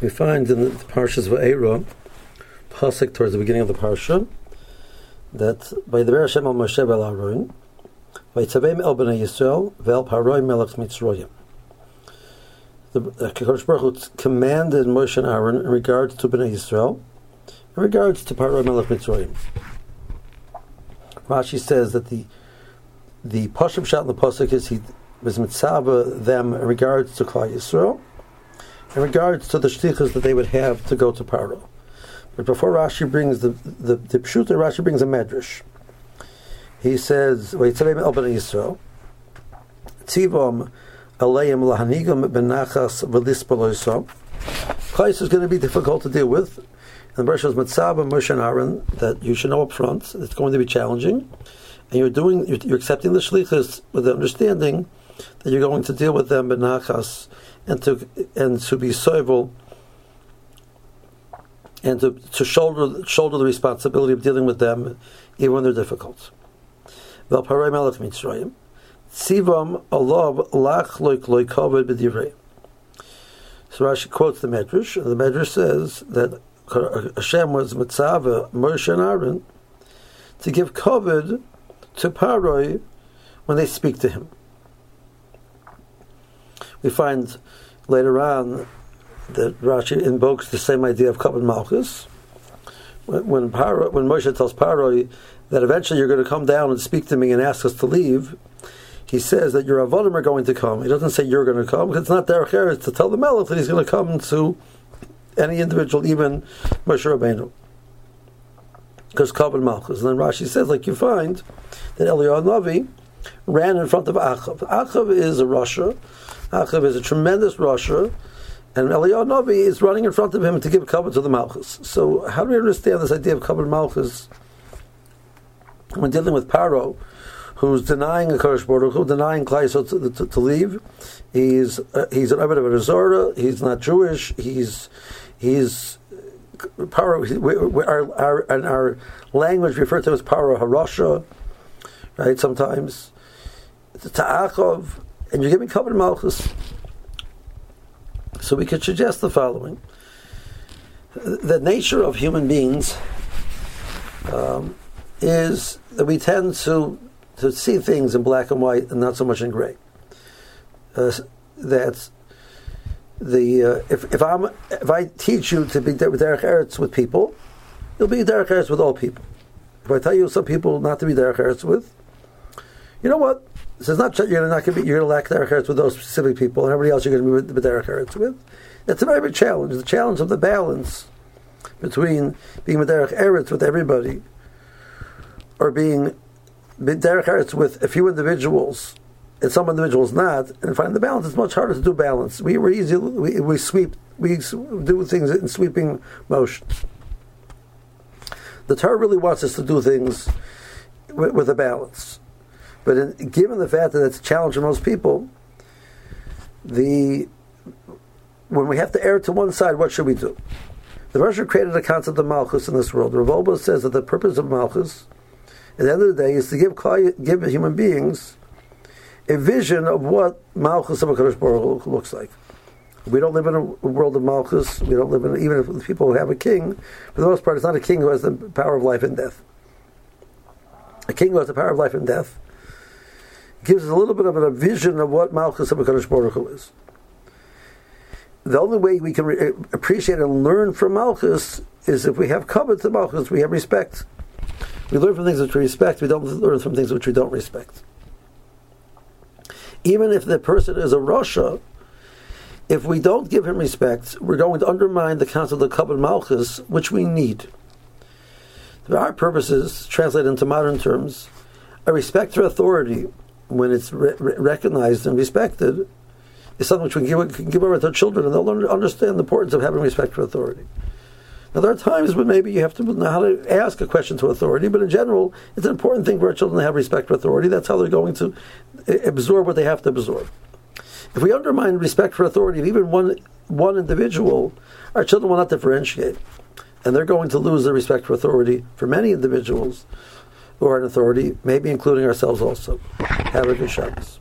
we find in the Parshas Va'era, pasuk towards the beginning of the parsha, that by the Hashem al Moshe el Aaron, Vaytzaveim el Bnei Yisrael ve'el Paroi melech Mitzrayim. The uh, Kadosh Baruch Hu commanded Moshe and Aaron in regards to Bnei Yisrael, in regards to Paroi melech Mitzrayim. Rashi says that the the Pashim shot in the pasuk is he was mitzvah them in regards to Klal Yisrael, in regards to the shlichus that they would have to go to Paro. But before Rashi brings the the, the Pshuta, Rashi brings a medrash. He says, "Vaytzavim el bnei Yisrael, tzivom aleim lahanigam benachas v'lispaloisam." Klais is going to be difficult to deal with. And the Bereshit is Mitzvah, Moshe and Aaron, that you should know up front, it's going to be challenging. And you're doing, you're, you're accepting the shlichus with the understanding that you're going to deal with them benachas and to and to be civil and to, to shoulder shoulder the responsibility of dealing with them even when they're difficult. Vel parei melech mitzrayim tzivam alav lach loik loikaved b'divrei. So Rashi quotes the Medrash, the Medrash says that Hashem was mitzvah Moshe and Aaron to give kavod to Paroi when they speak to him. We find later on that Rashi invokes the same idea of Kabbalah Malchus. When, Paro, when Moshe tells Paroi that eventually you're going to come down and speak to me and ask us to leave, he says that your avodim are going to come. He doesn't say you're going to come because it's not derech eretz to tell the melech that he's going to come to any individual, even Moshe Rabbeinu. Because Kabbalah Malchus. And then Rashi says, like you find, that Eliyahu Navi ran in front of Achav. Achav is a Rasha. Achav is a tremendous Rasha, and Eliyahu Navi is running in front of him to give cover to the Malchus. So, how do we understand this idea of cover Malchus when dealing with Paro, who's denying a Kadosh Baruch, Hu, denying Klaiso to, to, to, leave? He's uh, he's an Abed of a Rezora. He's not Jewish. He's he's Paro. We, we, our, our, and our language referred to as Paro Harasha, right? Sometimes Ta'achov and you're giving covered malchus. So we could suggest the following: the nature of human beings um, is that we tend to to see things in black and white and not so much in gray. Uh, that the uh, if if I'm if I teach you to be derech eretz with people, you'll be derech eretz with all people. If I tell you some people not to be derech eretz with, you know what? So it's not you're not going to be you're going to lack derech eretz with those specific people, and everybody else you're going to be with derech eretz with. That's a very big challenge. The challenge of the balance between being with derech eretz with everybody, or being derech eretz with a few individuals, and some individuals not, and finding the balance. It's much harder to do balance. We we easy we, we sweep we do things in sweeping motion. The Torah really wants us to do things with, with a balance. But in, given the fact that it's a challenge for most people, the when we have to err to one side, what should we do? The Russian created a concept of Malchus in this world. Rav says that the purpose of Malchus, at the end of the day, is to give give human beings a vision of what Malchus of Hakadosh Baruch looks like. We don't live in a world of Malchus. We don't live in even if the people who have a king. For the most part, it's not a king who has the power of life and death. A king who has the power of life and death gives us a little bit of a vision of what Malchus of HaKadosh Baruch Hu is. The only way we can re- uh, appreciate and learn from Malchus is if we have kavod to Malchus, we have respect. We learn from things which we respect, we don't learn from things which we don't respect. Even if the person is a Rasha, if we don't give him respect, we're going to undermine the concept of kavod Malchus, which we need. For our purposes, translated into modern terms, a respect for authority when it's re- recognized and respected, is something which we can give, can give over to our children, and they'll understand the importance of having respect for authority. Now, there are times when maybe you have to know how to ask a question to authority, but in general, it's an important thing for our children to have respect for authority. That's how they're going to eh, absorb what they have to absorb. If we undermine respect for authority of even one one individual, our children will not differentiate, and they're going to lose their respect for authority for many individuals who are in authority, maybe including ourselves also. Have a good Shabbos.